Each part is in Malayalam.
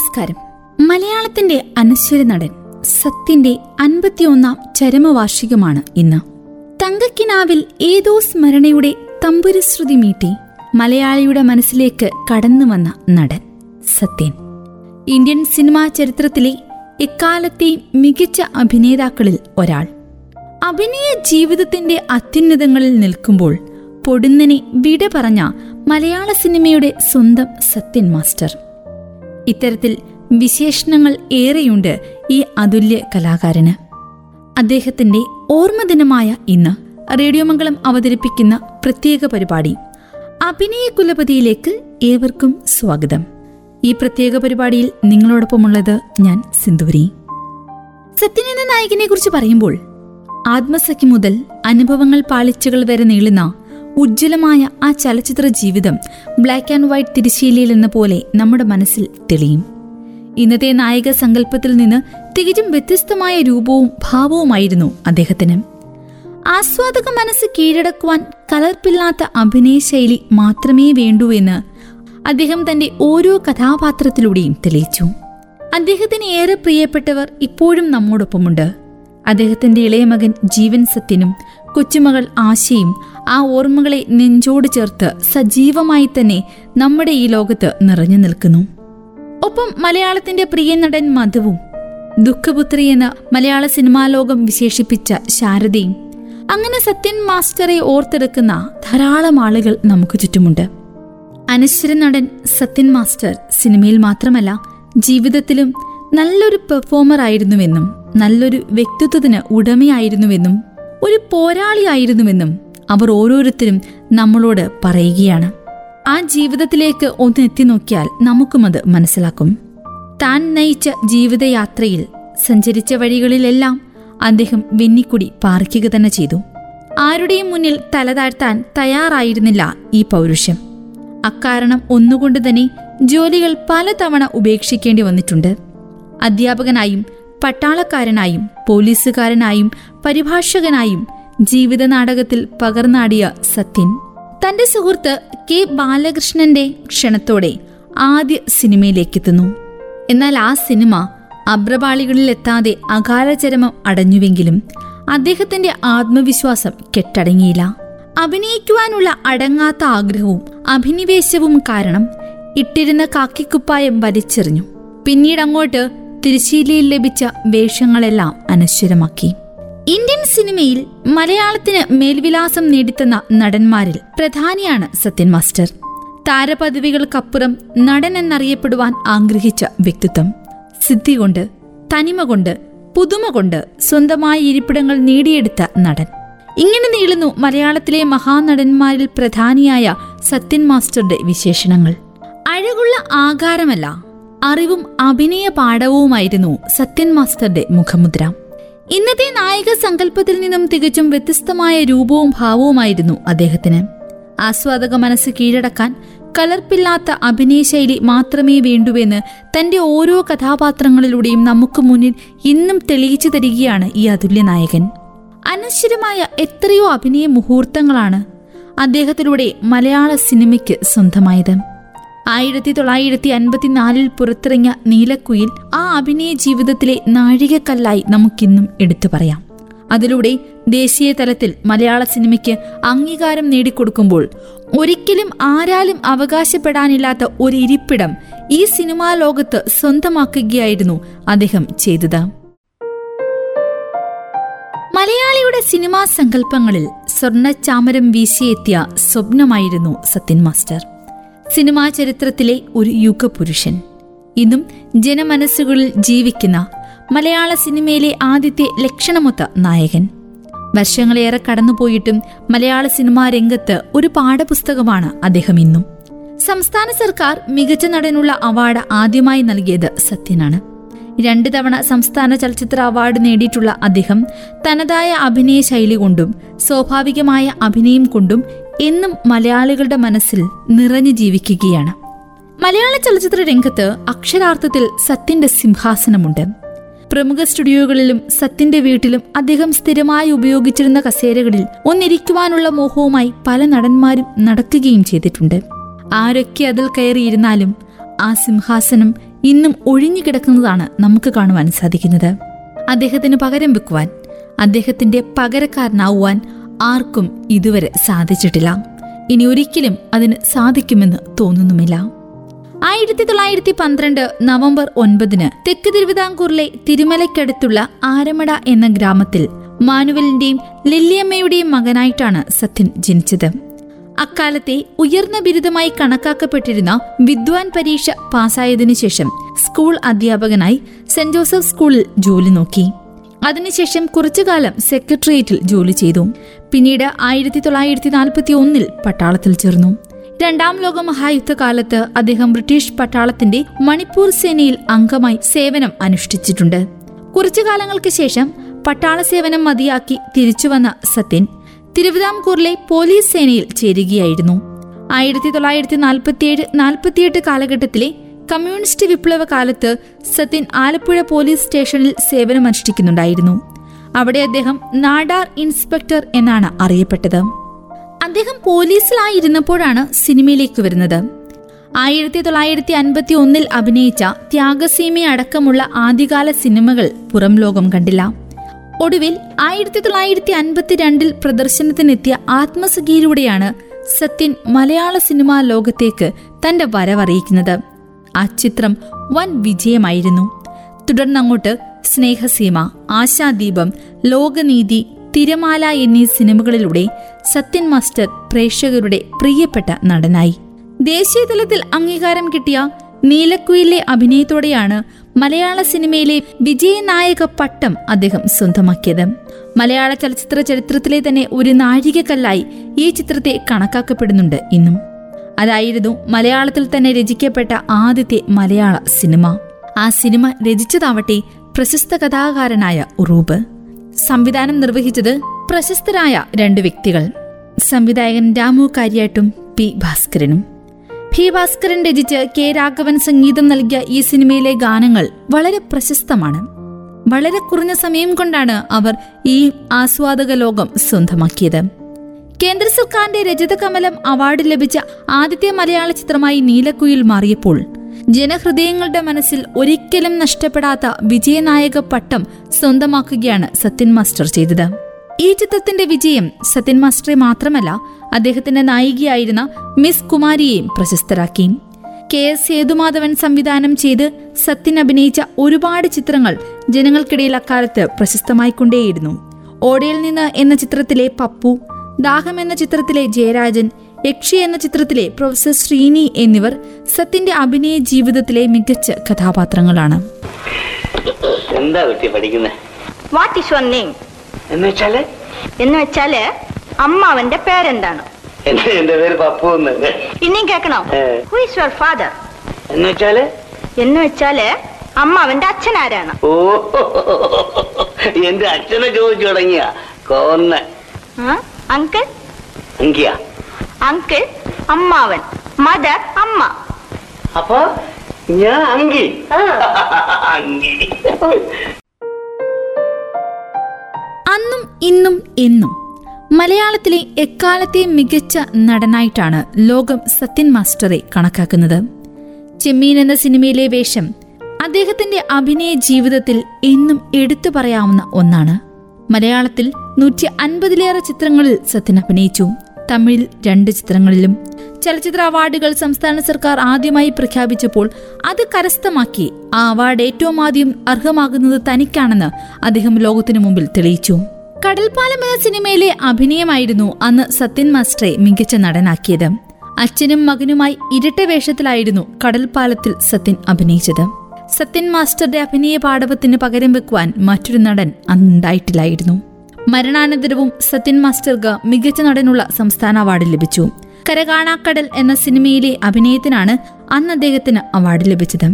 നമസ്കാരം. മലയാളത്തിന്റെ അനശ്വര നടൻ സത്യന്റെ അൻപത്തിയൊന്നാം ചരമവാർഷികമാണ് ഇന്ന്. തങ്കക്കിനാവിൽ ഏതോ സ്മരണയുടെ തമ്പുരശ്രുതി മീട്ടി മലയാളിയുടെ മനസ്സിലേക്ക് കടന്നു വന്ന നടൻ സത്യൻ. ഇന്ത്യൻ സിനിമാ ചരിത്രത്തിലെ എക്കാലത്തെയും മികച്ച അഭിനേതാക്കളിൽ ഒരാൾ. അഭിനയ ജീവിതത്തിന്റെ അത്യുന്നതങ്ങളിൽ നിൽക്കുമ്പോൾ പൊടുന്നനെ വിട പറഞ്ഞ മലയാള സിനിമയുടെ സ്വന്തം സത്യൻ മാസ്റ്റർ. ഇത്തരത്തിൽ വിശേഷണങ്ങൾ ഏറെയുണ്ട് ഈ അതുല്യ കലാകാരന്. അദ്ദേഹത്തിന്റെ ഓർമ്മദിനമായ ഇന്ന് റേഡിയോമംഗളം അവതരിപ്പിക്കുന്ന പ്രത്യേക പരിപാടി അഭിനയ കുലപതിയിലേക്ക് ഏവർക്കും സ്വാഗതം. ഈ പ്രത്യേക പരിപാടിയിൽ നിങ്ങളോടൊപ്പമുള്ളത് ഞാൻ സിന്ധുരി സത്യൻ എന്ന നായകനെ കുറിച്ച് പറയുമ്പോൾ ആത്മസഖി മുതൽ അനുഭവങ്ങൾ പാളിച്ചകൾ വരെ നീളുന്ന ഉജ്ജ്വലമായ ആ ചലച്ചിത്ര ജീവിതം ബ്ലാക്ക് ആൻഡ് വൈറ്റ് തിരിശീലയിൽ എന്ന പോലെ നമ്മുടെ മനസ്സിൽ തെളിയും. ഇന്നത്തെ നായക സങ്കല്പത്തിൽ നിന്ന് തികച്ചും വ്യത്യസ്തമായ രൂപവും ഭാവവുമായിരുന്നു അദ്ദേഹത്തിന്. ആസ്വാദക മനസ്സ് കീഴടക്കുവാൻ കലർപ്പില്ലാത്ത അഭിനയ ശൈലി മാത്രമേ വേണ്ടൂ എന്ന് അദ്ദേഹം തന്റെ ഓരോ കഥാപാത്രത്തിലൂടെയും തെളിയിച്ചു. അദ്ദേഹത്തിന് ഏറെ പ്രിയപ്പെട്ടവർ ഇപ്പോഴും നമ്മോടൊപ്പമുണ്ട്. അദ്ദേഹത്തിന്റെ ഇളയ മകൻ ജീവൻ സത്യനും കൊച്ചുമകൾ ആശയും ആ ഓർമ്മകളെ നെഞ്ചോട് ചേർത്ത് സജീവമായി തന്നെ നമ്മുടെ ഈ ലോകത്ത് നിറഞ്ഞു നിൽക്കുന്നു. ഒപ്പം മലയാളത്തിന്റെ പ്രിയ നടൻ മധുവും ദുഃഖപുത്രി എന്ന മലയാള സിനിമാ ലോകം വിശേഷിപ്പിച്ച ശാരദയും അങ്ങനെ സത്യൻ മാസ്റ്ററെ ഓർത്തെടുക്കുന്ന ധാരാളം ആളുകൾ നമുക്ക് ചുറ്റുമുണ്ട്. അനശ്വര നടൻ സത്യൻ മാസ്റ്റർ സിനിമയിൽ മാത്രമല്ല ജീവിതത്തിലും നല്ലൊരു പെർഫോമർ ആയിരുന്നുവെന്നും നല്ലൊരു വ്യക്തിത്വത്തിന് ഉടമയായിരുന്നുവെന്നും ഒരു പോരാളിയായിരുന്നുവെന്നും അവർ ഓരോരുത്തരും നമ്മളോട് പറയുകയാണ്. ആ ജീവിതത്തിലേക്ക് ഒന്ന് എത്തി നോക്കിയാൽ നമുക്കും അത് മനസ്സിലാക്കും. താൻ നയിച്ച ജീവിതയാത്രയിൽ സഞ്ചരിച്ച വഴികളിലെല്ലാം അദ്ദേഹം വെന്നിക്കുടി പാർക്കുക തന്നെ ചെയ്തു. ആരുടെയും മുന്നിൽ തലതാഴ്ത്താൻ തയ്യാറായിരുന്നില്ല ഈ പൗരുഷം. അക്കാരണം ഒന്നുകൊണ്ട് തന്നെ ജോലികൾ പലതവണ ഉപേക്ഷിക്കേണ്ടി വന്നിട്ടുണ്ട്. അധ്യാപകനായും പട്ടാളക്കാരനായും പോലീസുകാരനായും പരിഭാഷകനായും ജീവിത നാടകത്തിൽ പകർന്നാടിയ സത്യൻ. തന്റെ സുഹൃത്ത് കെ ബാലകൃഷ്ണന്റെ ക്ഷണത്തോടെ ആദ്യ സിനിമയിലേക്കെത്തുന്നു. എന്നാൽ ആ സിനിമ അബ്രപാളികളിലെത്താതെ അകാലചരമം അടഞ്ഞുവെങ്കിലും അദ്ദേഹത്തിന്റെ ആത്മവിശ്വാസം കെട്ടടങ്ങിയില്ല. അഭിനയിക്കുവാനുള്ള അടങ്ങാത്ത ആഗ്രഹവും അഭിനിവേശവും കാരണം ഇട്ടിരുന്ന കാക്കിക്കുപ്പായം വലിച്ചെറിഞ്ഞു. പിന്നീട് അങ്ങോട്ട് തിരുശീലയിൽ ലഭിച്ച വേഷങ്ങളെല്ലാം അനശ്വരമാക്കി. ഇന്ത്യൻ സിനിമയിൽ മലയാളത്തിന് മേൽവിലാസം നേടിത്തന്ന നടന്മാരിൽ പ്രധാനിയാണ് സത്യൻ മാസ്റ്റർ. താരപദവികൾക്കപ്പുറം നടൻ എന്നറിയപ്പെടുവാൻ ആഗ്രഹിച്ച വ്യക്തിത്വം സിദ്ധി കൊണ്ട് തനിമ കൊണ്ട് പുതുമ കൊണ്ട് സ്വന്തമായ ഇരിപ്പിടങ്ങൾ നേടിയെടുത്ത നടൻ. ഇങ്ങനെ നീളുന്നു മലയാളത്തിലെ മഹാനടന്മാരിൽ പ്രധാനിയായ സത്യൻ മാസ്റ്ററുടെ വിശേഷണങ്ങൾ. അഴകുള്ള ആകാരമല്ല അറിവും അഭിനയ പാഠവുമായിരുന്നു സത്യൻ മാസ്റ്ററുടെ മുഖമുദ്ര. ഇന്നത്തെ നായക സങ്കല്പത്തിൽ നിന്നും തികച്ചും വ്യത്യസ്തമായ രൂപവും ഭാവവുമായിരുന്നു അദ്ദേഹത്തിന്. ആസ്വാദക മനസ്സ് കീഴടക്കാൻ കലർപ്പില്ലാത്ത അഭിനയശൈലി മാത്രമേ വേണ്ടുവെന്ന് തന്റെ ഓരോ കഥാപാത്രങ്ങളിലൂടെയും നമുക്ക് മുന്നിൽ ഇന്നും തെളിയിച്ചു തരികയാണ് ഈ അതുല്യ നായകൻ. അനശ്വരമായ എത്രയോ അഭിനയ മുഹൂർത്തങ്ങളാണ് അദ്ദേഹത്തിലൂടെ മലയാള സിനിമയ്ക്ക് സ്വന്തമായത്. ആയിരത്തി തൊള്ളായിരത്തി അൻപത്തിനാലിൽ പുറത്തിറങ്ങിയ നീലക്കുയിൽ ആ അഭിനയ ജീവിതത്തിലെ നാഴികക്കല്ലായി നമുക്കിന്നും എടുത്തു പറയാം. അതിലൂടെ ദേശീയ തലത്തിൽ മലയാള സിനിമയ്ക്ക് അംഗീകാരം നേടിക്കൊടുക്കുമ്പോൾ ഒരിക്കലും ആരാലും അവകാശപ്പെടാനില്ലാത്ത ഒരു ഇരിപ്പിടം ഈ സിനിമാ ലോകത്ത് സ്വന്തമാക്കുകയായിരുന്നു അദ്ദേഹം ചെയ്തത്. മലയാളിയുടെ സിനിമാ സങ്കല്പങ്ങളിൽ സ്വർണ ചാമരം വീശിയെത്തിയ സ്വപ്നമായിരുന്നു സത്യൻ മാസ്റ്റർ. സിനിമാ ചരിത്രത്തിലെ ഒരു യുഗപുരുഷൻ. ഇന്നും ജനമനസ്സുകളിൽ ജീവിക്കുന്ന മലയാള സിനിമയിലെ ആദ്യത്തെ ലക്ഷണമൊത്ത നായകൻ. വർഷങ്ങളേറെ കടന്നുപോയിട്ടും മലയാള സിനിമാ രംഗത്ത് ഒരു പാഠപുസ്തകമാണ് അദ്ദേഹം ഇന്നും. സംസ്ഥാന സർക്കാർ മികച്ച നടനുള്ള അവാർഡ് ആദ്യമായി നൽകിയത് സത്യനാണ്. രണ്ട് തവണ സംസ്ഥാന ചലച്ചിത്ര അവാർഡ് നേടിയിട്ടുള്ള അദ്ദേഹം തനതായ അഭിനയ ശൈലി കൊണ്ടും സ്വാഭാവികമായ അഭിനയം കൊണ്ടും എന്നും മലയാളികളുടെ മനസ്സിൽ നിറഞ്ഞു ജീവിക്കുകയാണ്. മലയാള ചലച്ചിത്ര രംഗത്ത് അക്ഷരാർത്ഥത്തിൽ സത്യന്റെ സിംഹാസനമുണ്ട്. പ്രമുഖ സ്റ്റുഡിയോകളിലും സത്യന്റെ വീട്ടിലും അദ്ദേഹം സ്ഥിരമായി ഉപയോഗിച്ചിരുന്ന കസേരകളിൽ ഒന്നിരിക്കുവാനുള്ള മോഹവുമായി പല നടന്മാരും നടക്കുകയും ചെയ്തിട്ടുണ്ട്. ആരൊക്കെ അതിൽ കയറിയിരുന്നാലും ആ സിംഹാസനം ഇന്നും ഒഴിഞ്ഞുകിടക്കുന്നതാണ് നമുക്ക് കാണുവാൻ സാധിക്കുന്നത്. അദ്ദേഹത്തിന് പകരം വെക്കുവാൻ അദ്ദേഹത്തിന്റെ പകരക്കാരനാവുവാൻ ആർക്കും ഇതുവരെ സാധിച്ചിട്ടില്ല. ഇനി ഒരിക്കലും അതിന് സാധിക്കുമെന്ന് തോന്നുന്നുമില്ല. ആയിരത്തി തൊള്ളായിരത്തി പന്ത്രണ്ട് നവംബർ ഒൻപതിന് തെക്ക് തിരുവിതാംകൂറിലെ തിരുമലയ്ക്കടുത്തുള്ള ആരമട എന്ന ഗ്രാമത്തിൽ മാനുവലിന്റെയും ലില്ലിയമ്മയുടെയും മകനായിട്ടാണ് സത്യൻ ജനിച്ചത്. അക്കാലത്തെ ഉയർന്ന ബിരുദമായി കണക്കാക്കപ്പെട്ടിരുന്ന വിദ്വാൻ പരീക്ഷ പാസ്സായതിനു ശേഷം സ്കൂൾ അധ്യാപകനായി സെന്റ് ജോസഫ് സ്കൂളിൽ ജോലി നോക്കി. അതിനുശേഷം കുറച്ചുകാലം സെക്രട്ടേറിയറ്റിൽ ജോലി ചെയ്തു. പിന്നീട് ആയിരത്തി തൊള്ളായിരത്തി നാൽപ്പത്തി ഒന്നിൽ പട്ടാളത്തിൽ ചേർന്നു. രണ്ടാം ലോക മഹായുദ്ധകാലത്ത് അദ്ദേഹം ബ്രിട്ടീഷ് പട്ടാളത്തിന്റെ മണിപ്പൂർ സേനയിൽ അംഗമായി സേവനം അനുഷ്ഠിച്ചിട്ടുണ്ട്. കുറച്ചു കാലങ്ങൾക്ക് ശേഷം പട്ടാള സേവനം മതിയാക്കി തിരിച്ചുവന്ന സത്യൻ തിരുവിതാംകൂറിലെ പോലീസ് സേനയിൽ ചേരുകയായിരുന്നു. ആയിരത്തി തൊള്ളായിരത്തി നാൽപ്പത്തിയേഴ് നാൽപ്പത്തിയെട്ട് കാലഘട്ടത്തിലെ കമ്മ്യൂണിസ്റ്റ് വിപ്ലവ കാലത്ത് സത്യൻ ആലപ്പുഴ പോലീസ് സ്റ്റേഷനിൽ സേവനമനുഷ്ഠിക്കുന്നുണ്ടായിരുന്നു. അവിടെ അദ്ദേഹം നാടാർ ഇൻസ്പെക്ടർ എന്നാണ് അറിയപ്പെട്ടത്. അദ്ദേഹം പോലീസിലായിരുന്നപ്പോഴാണ് സിനിമയിലേക്ക് വരുന്നത്. ആയിരത്തി തൊള്ളായിരത്തി അൻപത്തി ഒന്നിൽ അഭിനയിച്ച ത്യാഗസീമ അടക്കമുള്ള ആദ്യകാല സിനിമകൾ പുറം ലോകം കണ്ടില്ല. ഒടുവിൽ ആയിരത്തി തൊള്ളായിരത്തി അൻപത്തിരണ്ടിൽ പ്രദർശനത്തിനെത്തിയ ആത്മസഖിയിലൂടെയാണ് സത്യൻ മലയാള സിനിമാ ലോകത്തേക്ക് തന്റെ വരവറിയിക്കുന്നത്. ആ ചിത്രം വൻ വിജയമായിരുന്നു. തുടർന്നങ്ങോട്ട് സ്നേഹസീമ ആശാദീപം ലോകനീതി തിരമാല എന്നീ സിനിമകളിലൂടെ സത്യൻ മാസ്റ്റർ പ്രേക്ഷകരുടെ പ്രിയപ്പെട്ട നടനായി. ദേശീയതലത്തിൽ അംഗീകാരം കിട്ടിയ നീലക്കുയിലെ അഭിനയത്തോടെയാണ് മലയാള സിനിമയിലെ വിജയനായക പട്ടം അദ്ദേഹം സ്വന്തമാക്കിയത്. മലയാള ചലച്ചിത്ര ചരിത്രത്തിലെ തന്നെ ഒരു നാഴികക്കല്ലായി ഈ ചിത്രത്തെ കണക്കാക്കപ്പെടുന്നുണ്ട് ഇന്നും. അതായിരുന്നു മലയാളത്തിൽ തന്നെ രചിക്കപ്പെട്ട ആദ്യത്തെ മലയാള സിനിമ. ആ സിനിമ രചിച്ചതാവട്ടെ പ്രശസ്ത കഥാകാരനായ ഉറൂബ് സംവിധാനം നിർവഹിച്ചത് പ്രശസ്തരായ രണ്ട് വ്യക്തികൾ. സംവിധായകൻ രാമു കാര്യായിട്ടും പി ഭാസ്കരനും. പി ഭാസ്കരൻ രചിച്ച് കെ രാഘവൻ സംഗീതം നൽകിയ ഈ സിനിമയിലെ ഗാനങ്ങൾ വളരെ പ്രശസ്തമാണ്. വളരെ കുറഞ്ഞ സമയം കൊണ്ടാണ് അവർ ഈ ആസ്വാദക ലോകം സ്വന്തമാക്കിയത്. കേന്ദ്ര സർക്കാരിന്റെ രജത കമലം അവാർഡ് ലഭിച്ച ആദ്യത്തെ മലയാള ചിത്രമായി നീലക്കുയിൽ മാറിയപ്പോൾ ജനഹൃദയങ്ങളുടെ മനസ്സിൽ ഒരിക്കലും നഷ്ടപ്പെടാത്ത വിജയനായക പട്ടം സ്വന്തമാക്കുകയാണ് സത്യൻ മാസ്റ്റർ ചെയ്തത്. ഈ ചിത്രത്തിന്റെ വിജയം സത്യൻ മാസ്റ്ററെ മാത്രമല്ല അദ്ദേഹത്തിന്റെ നായികയായിരുന്ന മിസ് കുമാരിയെയും പ്രശസ്തരാക്കി. കെ എസ് സേതുമാധവൻ സംവിധാനം ചെയ്ത് സത്യൻ അഭിനയിച്ച ഒരുപാട് ചിത്രങ്ങൾ ജനങ്ങൾക്കിടയിൽ അക്കാലത്ത് പ്രശസ്തമായിക്കൊണ്ടേയിരുന്നു. ഓടയിൽ നിന്ന് എന്ന ചിത്രത്തിലെ പപ്പു ദാഹം എന്ന ചിത്രത്തിലെ ജയരാജൻ യക്ഷി എന്ന ചിത്രത്തിലെ പ്രൊഫസർ ശ്രീനി എന്നിവർ സത്യന്റെ അഭിനയ ജീവിതത്തിലെ മികച്ച കഥാപാത്രങ്ങളാണ്. എന്താ കുട്ടി പഠിക്കുന്നത് വാട്ട് ഈസ് യുവർ നെയിം എന്ന് വെച്ചാൽ? എന്ന് വെച്ചാൽ അമ്മാവന്റെ പേരെന്താണ്? എന്റെ പേര് പപ്പു ഇനിയും കേക്കണോ ഹു ഈസ് യുവർ ഫാദർ എന്ന് വെച്ചാൽ? എന്ന് വെച്ചാൽ അമ്മാവന്റെ അച്ഛൻ ആരാണ് ഓ എന്റെ അച്ഛനെ ചോദിച്ചു തുടങ്ങിയ കോന്ന അങ്കിൾ? എങ്കിയാ അങ്കിൾ അമ്മാവൻ മദർ അമ്മ. അപ്പൊ ഞാൻ അങ്കി. അങ്കി. അന്നും ഇന്നും എന്നും മലയാളത്തിലെ എക്കാലത്തെ മികച്ച നടനായിട്ടാണ് ലോകം സത്യൻ മാസ്റ്ററെ കണക്കാക്കുന്നത്. ചെമ്മീൻ എന്ന സിനിമയിലെ വേഷം അദ്ദേഹത്തിന്റെ അഭിനയ ജീവിതത്തിൽ എന്നും എടുത്തു പറയാവുന്ന ഒന്നാണ്. മലയാളത്തിൽ നൂറ്റി അൻപതിലേറെ ചിത്രങ്ങളിൽ സത്യൻ അഭിനയിച്ചു. തമിഴിൽ രണ്ട് ചിത്രങ്ങളിലും. ചലച്ചിത്ര അവാർഡുകൾ സംസ്ഥാന സർക്കാർ ആദ്യമായി പ്രഖ്യാപിച്ചപ്പോൾ അത് കരസ്ഥമാക്കി. ആ അവാർഡ് ഏറ്റവും ആദ്യം അർഹമാകുന്നത് തനിക്കാണെന്ന് അദ്ദേഹം ലോകത്തിനു മുമ്പിൽ തെളിയിച്ചു. കടൽപ്പാലം എന്ന സിനിമയിലെ അഭിനയമായിരുന്നു അന്ന് സത്യൻ മാസ്റ്ററെ മികച്ച നടനാക്കിയത്. അച്ഛനും മകനുമായി ഇരട്ട വേഷത്തിലായിരുന്നു കടൽപ്പാലത്തിൽ സത്യൻ അഭിനയിച്ചത്. സത്യൻ മാസ്റ്ററുടെ അഭിനയ പാടവത്തിന് പകരം വെക്കുവാൻ മറ്റൊരു നടൻ അന്നുണ്ടായിട്ടില്ലായിരുന്നു. മരണാനന്തരവും സത്യൻ മാസ്റ്റർക്ക് മികച്ച നടനുള്ള സംസ്ഥാന അവാർഡ് ലഭിച്ചു. കരകാണാക്കടൽ എന്ന സിനിമയിലെ അഭിനയത്തിനാണ് അന്ന് അദ്ദേഹത്തിന് അവാർഡ് ലഭിച്ചത്.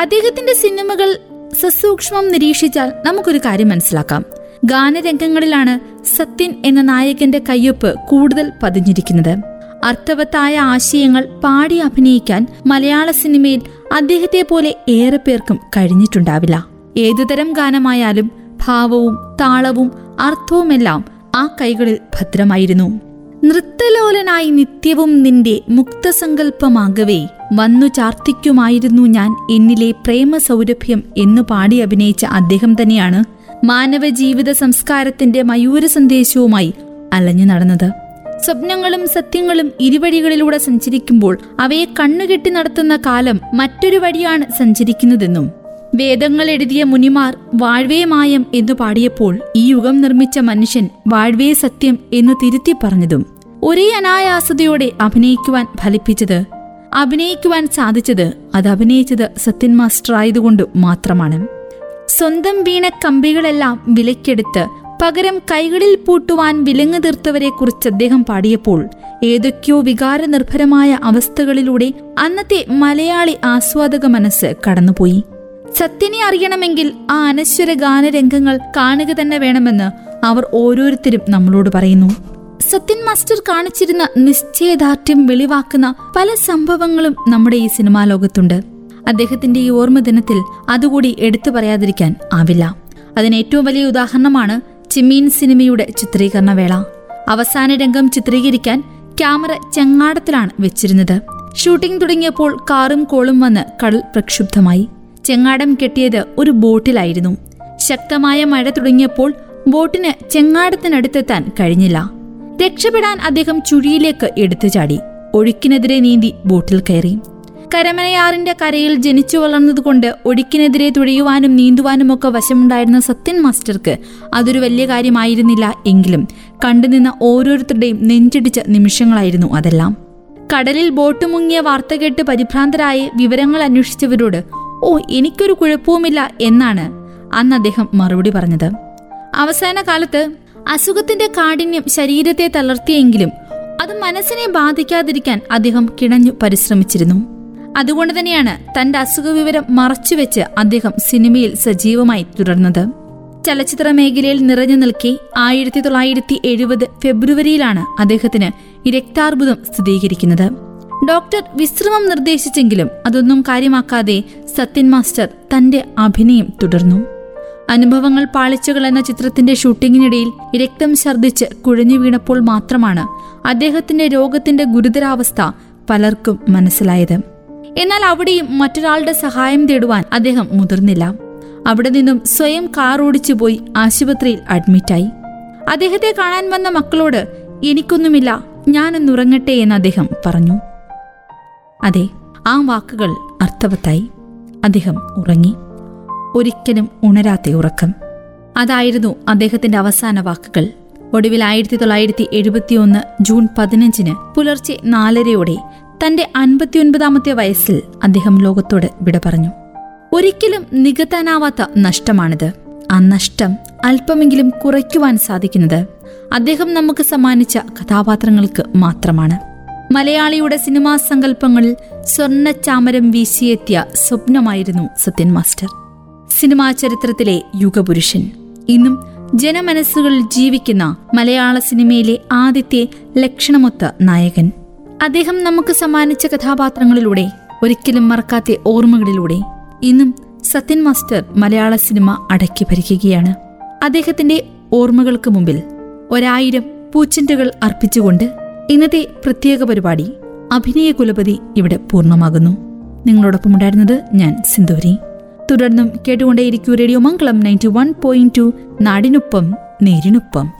അദ്ദേഹത്തിന്റെ സിനിമകൾ സസൂക്ഷ്മം നിരീക്ഷിച്ചാൽ നമുക്കൊരു കാര്യം മനസ്സിലാക്കാം. ഗാനരംഗങ്ങളിലാണ് സത്യൻ എന്ന നായകന്റെ കയ്യൊപ്പ് കൂടുതൽ പതിഞ്ഞിരിക്കുന്നത്. അർത്ഥവത്തായ ആശയങ്ങൾ പാടി അഭിനയിക്കാൻ മലയാള സിനിമയിൽ അദ്ദേഹത്തെ പോലെ ഏറെ പേർക്കും കഴിഞ്ഞിട്ടുണ്ടാവില്ല. ഏതുതരം ഗാനമായാലും ഭാവവും താളവും അർത്ഥവുമെല്ലാം ആ കൈകളിൽ ഭദ്രമായിരുന്നു. നൃത്തലോലനായി നിത്യവും നിന്റെ മുക്തസങ്കല്പമാകവേ വന്നു ചാർത്തിക്കുമായിരുന്നു ഞാൻ എന്നിലെ പ്രേമ സൗരഭ്യം എന്നു പാടി അഭിനയിച്ച അദ്ദേഹം തന്നെയാണ് മാനവ ജീവിത സംസ്കാരത്തിന്റെ മയൂര സന്ദേശവുമായി അലഞ്ഞു നടന്നത്. സ്വപ്നങ്ങളും സത്യങ്ങളും ഇരുവഴികളിലൂടെ സഞ്ചരിക്കുമ്പോൾ അവയെ കണ്ണുകെട്ടി നടത്തുന്ന കാലം മറ്റൊരു വഴിയാണ് സഞ്ചരിക്കുന്നതെന്നും വേദങ്ങൾ എഴുതിയ മുനിമാർ വാഴ്വേ മായം എന്നു പാടിയപ്പോൾ ഈ യുഗം നിർമ്മിച്ച മനുഷ്യൻ വാഴ്വേ സത്യം എന്ന് തിരുത്തി പറഞ്ഞതും ഒരേ അനായാസതയോടെ അഭിനയിക്കുവാൻ ഫലിപ്പിച്ചത് അഭിനയിക്കുവാൻ സാധിച്ചത് അത് അഭിനയിച്ചത് സത്യൻ മാസ്റ്റർ ആയതുകൊണ്ട് മാത്രമാണ്. സ്വന്തം വീണ കമ്പികളെല്ലാം വിലക്കെടുത്ത് പകരം കൈകളിൽ പൂട്ടുവാൻ വിലങ്ങു തീർത്തവരെ കുറിച്ച് അദ്ദേഹം പാടിയപ്പോൾ ഏതൊക്കെയോ വികാരനിർഭരമായ അവസ്ഥകളിലൂടെ അന്നത്തെ മലയാളി ആസ്വാദക മനസ്സ് കടന്നുപോയി. സത്യനെ അറിയണമെങ്കിൽ ആ അനശ്വര ഗാനരംഗങ്ങൾ കാണുക തന്നെ വേണമെന്ന് അവർ ഓരോരുത്തരും നമ്മളോട് പറയുന്നു. സത്യൻ മാസ്റ്റർ കാണിച്ചിരുന്ന നിശ്ചയദാർഢ്യം വെളിവാക്കുന്ന പല സംഭവങ്ങളും നമ്മുടെ ഈ സിനിമാ ലോകത്തുണ്ട്. അദ്ദേഹത്തിന്റെ ഈ ഓർമ്മ ദിനത്തിൽ അതുകൂടി എടുത്തു പറയാതിരിക്കാൻ ആവില്ല. അതിന് ഏറ്റവും വലിയ ഉദാഹരണമാണ് ചിമ്മീൻ സിനിമയുടെ ചിത്രീകരണ വേള അവസാന രംഗം ചിത്രീകരിക്കാൻ ക്യാമറ ചെങ്ങാടത്തിലാണ് വെച്ചിരുന്നത്. ഷൂട്ടിംഗ് തുടങ്ങിയപ്പോൾ കാറും കോളും വന്ന് കടൽ പ്രക്ഷുബ്ധമായി. ചെങ്ങാടം കെട്ടിയത് ഒരു ബോട്ടിലായിരുന്നു. ശക്തമായ മഴ തുടങ്ങിയപ്പോൾ ബോട്ടിന് ചെങ്ങാടത്തിനടുത്തെത്താൻ കഴിഞ്ഞില്ല. രക്ഷപ്പെടാൻ അദ്ദേഹം ചുഴിയിലേക്ക് എടുത്തു ചാടി. ഒഴുക്കിനെതിരെ നീന്തി ബോട്ടിൽ കയറി. കരമനയാറിന്റെ കരയിൽ ജനിച്ചു വളർന്നതുകൊണ്ട് ഒഴുക്കിനെതിരെ തുഴയുവാനും നീന്തുവാനുമൊക്കെ വശമുണ്ടായിരുന്ന സത്യൻ മാസ്റ്റർക്ക് അതൊരു വലിയ കാര്യമായിരുന്നില്ല എങ്കിലും കണ്ടുനിന്ന ഓരോരുത്തരുടെയും നെഞ്ചിടിച്ച നിമിഷങ്ങളായിരുന്നു അതെല്ലാം. കടലിൽ ബോട്ട് മുങ്ങിയ വാർത്ത കേട്ട് പരിഭ്രാന്തരായി വിവരങ്ങൾ അന്വേഷിച്ചവരോട് ഓ എനിക്കൊരു കുഴപ്പവുമില്ല എന്നാണ് അന്ന് അദ്ദേഹം മറുപടി പറഞ്ഞത്. അവസാന കാലത്ത് അസുഖത്തിന്റെ കാഠിന്യം ശരീരത്തെ തളർത്തിയെങ്കിലും അത് മനസ്സിനെ ബാധിക്കാതിരിക്കാൻ അദ്ദേഹം കിണഞ്ഞു പരിശ്രമിച്ചിരുന്നു. അതുകൊണ്ട് തന്നെയാണ് തന്റെ അസുഖവിവരം മറച്ചുവെച്ച് അദ്ദേഹം സിനിമയിൽ സജീവമായി തുടർന്നത്. ചലച്ചിത്ര മേഖലയിൽ നിറഞ്ഞു നിൽക്കെ ആയിരത്തി തൊള്ളായിരത്തി എഴുപത് ഫെബ്രുവരിയിലാണ് അദ്ദേഹത്തിന് രക്താർബുദം സ്ഥിരീകരിക്കുന്നത്. ഡോക്ടർ വിശ്രമം നിർദ്ദേശിച്ചെങ്കിലും അതൊന്നും കാര്യമാക്കാതെ സത്യൻ മാസ്റ്റർ തന്റെ അഭിനയം തുടർന്നു. അനുഭവങ്ങൾ പാളിച്ചകൾ എന്ന ചിത്രത്തിന്റെ ഷൂട്ടിങ്ങിനിടയിൽ രക്തം ഛർദ്ദിച്ച് കുഴഞ്ഞു വീണപ്പോൾ മാത്രമാണ് അദ്ദേഹത്തിന്റെ രോഗത്തിന്റെ ഗുരുതരാവസ്ഥ പലർക്കും മനസ്സിലായത്. എന്നാൽ അവിടെയും മറ്റൊരാളുടെ സഹായം തേടുവാൻ അദ്ദേഹം മുതിർന്നില്ല. അവിടെ നിന്നും സ്വയം കാർ ഓടിച്ചു പോയി ആശുപത്രിയിൽ അഡ്മിറ്റായി. അദ്ദേഹത്തെ കാണാൻ വന്ന മക്കളോട് എനിക്കൊന്നുമില്ല ഞാനൊന്നുറങ്ങട്ടെ എന്ന് അദ്ദേഹം പറഞ്ഞു. അതെ ആ വാക്കുകൾ അർത്ഥവത്തായി. അദ്ദേഹം ഉറങ്ങി. ഒരിക്കലും ഉണരാത്ത ഉറക്കം. അതായിരുന്നു അദ്ദേഹത്തിന്റെ അവസാന വാക്കുകൾ. ഒടുവിൽ ആയിരത്തി തൊള്ളായിരത്തി എഴുപത്തിയൊന്ന് ജൂൺ പതിനഞ്ചിന് പുലർച്ചെ നാലരയോടെ തന്റെ അൻപത്തിയൊൻപതാമത്തെ വയസ്സിൽ അദ്ദേഹം ലോകത്തോട് വിട പറഞ്ഞു. ഒരിക്കലും നികത്താനാവാത്ത നഷ്ടമാണിത്. ആ നഷ്ടം അല്പമെങ്കിലും കുറയ്ക്കുവാൻ സാധിക്കുന്നത് അദ്ദേഹം നമുക്ക് സമ്മാനിച്ച കഥാപാത്രങ്ങൾക്ക് മാത്രമാണ്. മലയാളിയുടെ സിനിമാ സങ്കല്പങ്ങളിൽ സ്വർണചാമരം വീശിയെത്തിയ സ്വപ്നമായിരുന്നു സത്യൻ മാസ്റ്റർ. സിനിമാ ചരിത്രത്തിലെ യുഗപുരുഷൻ. ഇന്നും ജനമനസ്സുകളിൽ ജീവിക്കുന്ന മലയാള സിനിമയിലെ ആദ്യത്തെ ലക്ഷണമൊത്ത നായകൻ. അദ്ദേഹം നമുക്ക് സമ്മാനിച്ച കഥാപാത്രങ്ങളിലൂടെ ഒരിക്കലും മറക്കാത്ത ഓർമ്മകളിലൂടെ ഇന്നും സത്യൻ മാസ്റ്റർ മലയാള സിനിമ അടക്കി ഭരിക്കുകയാണ്. അദ്ദേഹത്തിന്റെ ഓർമ്മകൾക്ക് മുമ്പിൽ ഒരായിരം പൂച്ചെണ്ടുകൾ അർപ്പിച്ചുകൊണ്ട് ഇന്നത്തെ പ്രത്യേക പരിപാടി അഭിനയ കുലപതി ഇവിടെ പൂർണമാകുന്നു. നിങ്ങളോടൊപ്പം ഉണ്ടായിരുന്നത് ഞാൻ സിന്ദൂരി. തുടർന്നും കേട്ടുകൊണ്ടേയിരിക്കൂ radio Mangalam ninety one point two നാടിനൊപ്പം നേരിനൊപ്പം.